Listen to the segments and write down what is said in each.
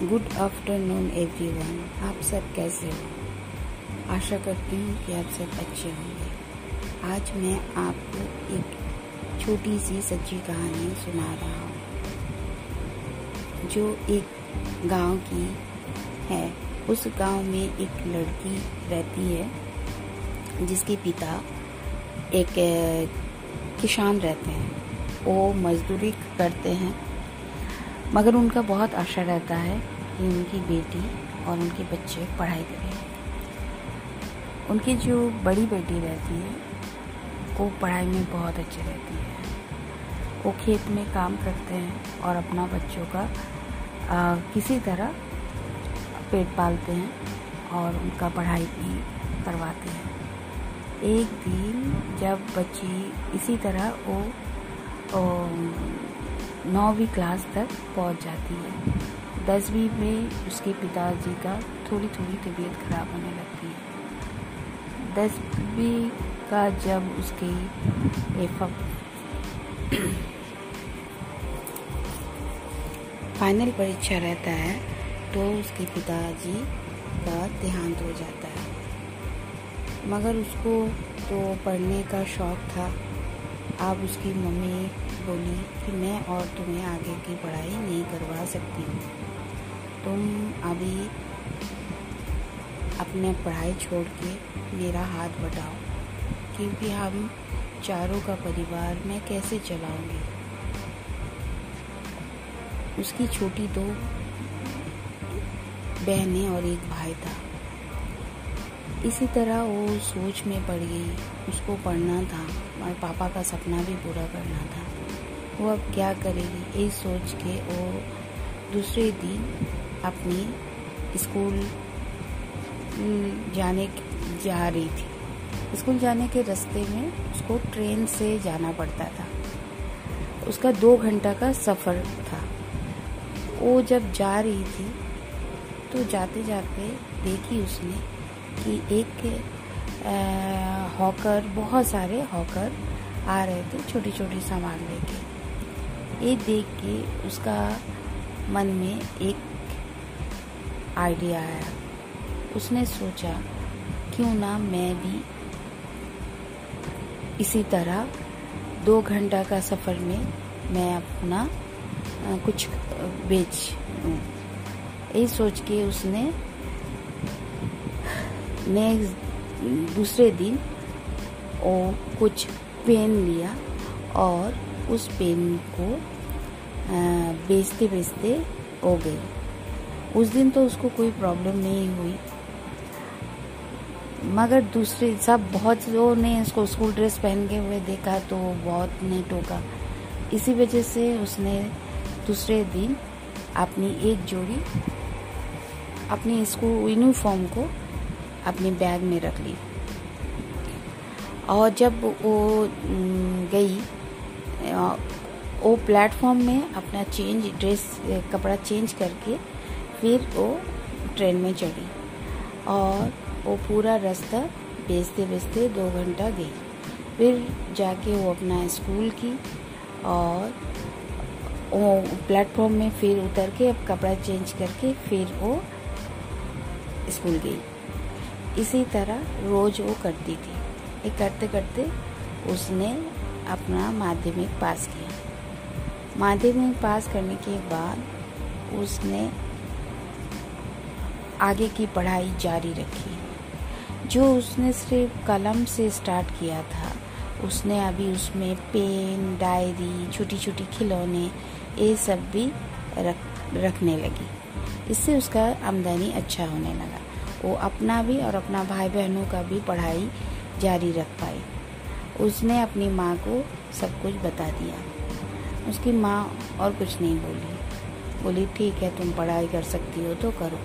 Good afternoon, everyone. आप सब कैसे हो? आशा करती हूँ कि आप सब अच्छे होंगे। आज मैं आपको एक छोटी सी सच्ची कहानी सुना रहा हूँ, जो एक गाँव की है। उस गाँव में एक लड़की रहती है, जिसके पिता एक किसान रहते हैं। वो मजदूरी करते हैं। मगर उनका बहुत आशा रहता है कि उनकी बेटी और उनके बच्चे पढ़ाई करें। उनकी जो बड़ी बेटी रहती है वो पढ़ाई में बहुत अच्छी रहती है। वो खेत में काम करते हैं और अपना बच्चों का आ, किसी तरह पेट पालते हैं और उनका पढ़ाई भी करवाते हैं। एक दिन जब बच्ची इसी तरह वो, वो नौवीं क्लास तक पहुँच जाती है। दसवीं में उसके पिताजी का थोड़ी थोड़ी तबीयत खराब होने लगती है। दसवीं का जब उसकी फाइनल परीक्षा रहता है तो उसके पिताजी का देहांत हो जाता है। मगर उसको तो पढ़ने का शौक़ था। अब उसकी मम्मी बोली कि मैं और तुम्हें आगे की पढ़ाई नहीं करवा सकती हूँ। तुम अभी अपने पढ़ाई छोड़ के मेरा हाथ बढ़ाओ क्योंकि हम चारों का परिवार मैं कैसे चलाऊँगी? उसकी छोटी दो बहनें और एक भाई था। इसी तरह वो सोच में पड़ गई, उसको पढ़ना था और पापा का सपना भी पूरा करना था। वो अब क्या करेगी ये सोच के वो दूसरे दिन अपनी स्कूल जाने जा रही थी। स्कूल जाने के रास्ते में उसको ट्रेन से जाना पड़ता था। उसका दो घंटा का सफ़र था। वो जब जा रही थी तो जाते जाते देखी उसने कि एक हॉकर बहुत सारे हॉकर आ रहे थे छोटी छोटी सामान लेके। ये देख के उसका मन में एक आइडिया आया। उसने सोचा, क्यों ना मैं भी इसी तरह दो घंटा का सफ़र में मैं अपना कुछ बेच ये सोच के उसने नेक्स्ट दूसरे दिन वो कुछ पेन लिया और उस पेन को बेचते बेचते हो गई। उस दिन तो उसको कोई प्रॉब्लम नहीं हुई। मगर दूसरे, सब बहुत लोगों ने उसको स्कूल ड्रेस पहन के हुए देखा तो बहुत ने टोका इसी वजह से उसने दूसरे दिन अपनी एक जोड़ी, अपनी स्कूल यूनिफॉर्म को अपने बैग में रख ली। और जब वो गई वो प्लेटफॉर्म में अपना चेंज ड्रेस, कपड़ा चेंज करके फिर वो ट्रेन में चढ़ी और वो पूरा रास्ता बेचते बेचते दो घंटा गई। फिर जाके वो अपना स्कूल की और वो प्लेटफॉर्म में फिर उतर के अब कपड़ा चेंज करके फिर वो स्कूल गई। इसी तरह रोज वो करती थी। ये करते करते उसने अपना माध्यमिक पास किया। माध्यमिक पास करने के बाद उसने आगे की पढ़ाई जारी रखी। जो उसने सिर्फ़ कलम से स्टार्ट किया था, उसने अभी उसमें पेन, डायरी छोटी छोटी खिलौने, ये सब भी रख, रखने लगी। इससे उसका आमदनी अच्छा होने लगा। वो अपना भी और अपना भाई बहनों का भी पढ़ाई जारी रख पाई। उसने अपनी माँ को सब कुछ बता दिया। उसकी माँ और कुछ नहीं बोली। बोली, ठीक है, तुम पढ़ाई कर सकती हो तो करो।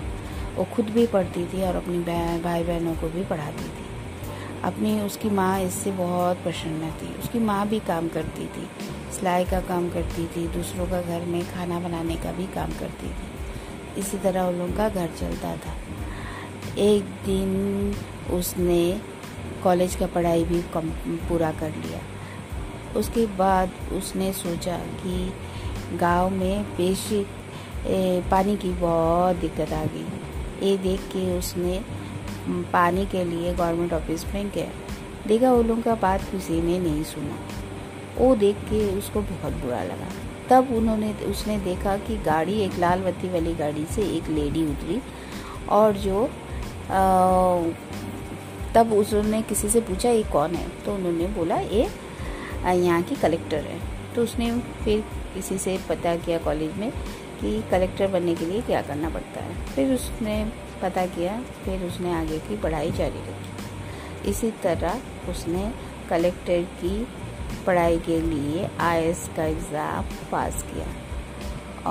वो खुद भी पढ़ती थी और अपनी भाई बहनों को भी पढ़ाती थी। अपनी, उसकी माँ इससे बहुत प्रसन्न थी। उसकी माँ भी काम करती थी। सिलाई का काम करती थी, दूसरों का घर में खाना बनाने का भी काम करती थी। इसी तरह उन लोगों का घर चलता था। एक दिन उसने कॉलेज का पढ़ाई भी कम, पूरा कर लिया। उसके बाद उसने सोचा कि गाँव में बेसिक पानी की बहुत दिक्कत आ गई। ये देख के उसने पानी के लिए गवर्नमेंट ऑफ़िस में गया। देखा वो लोगों का बात किसी ने नहीं सुना। वो देख के उसको बहुत बुरा लगा। तब उन्होंने, उसने देखा कि गाड़ी, एक लाल बत्ती वाली गाड़ी से एक लेडी उतरी और जो तब उसने किसी से पूछा, ये कौन है? तो उन्होंने बोला, ये यहाँ की कलेक्टर है। तो उसने फिर किसी से पता किया कॉलेज में कि कलेक्टर बनने के लिए क्या करना पड़ता है। फिर उसने पता किया, फिर उसने आगे की पढ़ाई जारी रखी। इसी तरह उसने कलेक्टर की पढ़ाई के लिए आईएएस का एग्ज़ाम पास किया।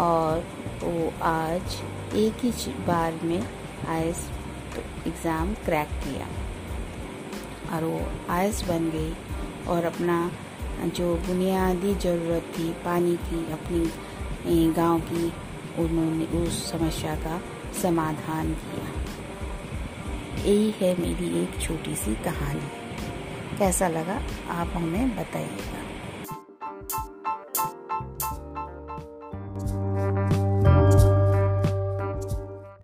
और वो आज एक ही बार में आईएएस एग्ज़ाम क्रैक किया। और वो आईएएस बन गई और अपना जो बुनियादी ज़रूरत थी, पानी की, अपनी गाँव की, उन्होंने उस समस्या का समाधान किया। यही है मेरी एक छोटी सी कहानी। कैसा लगा आप हमें बताइएगा।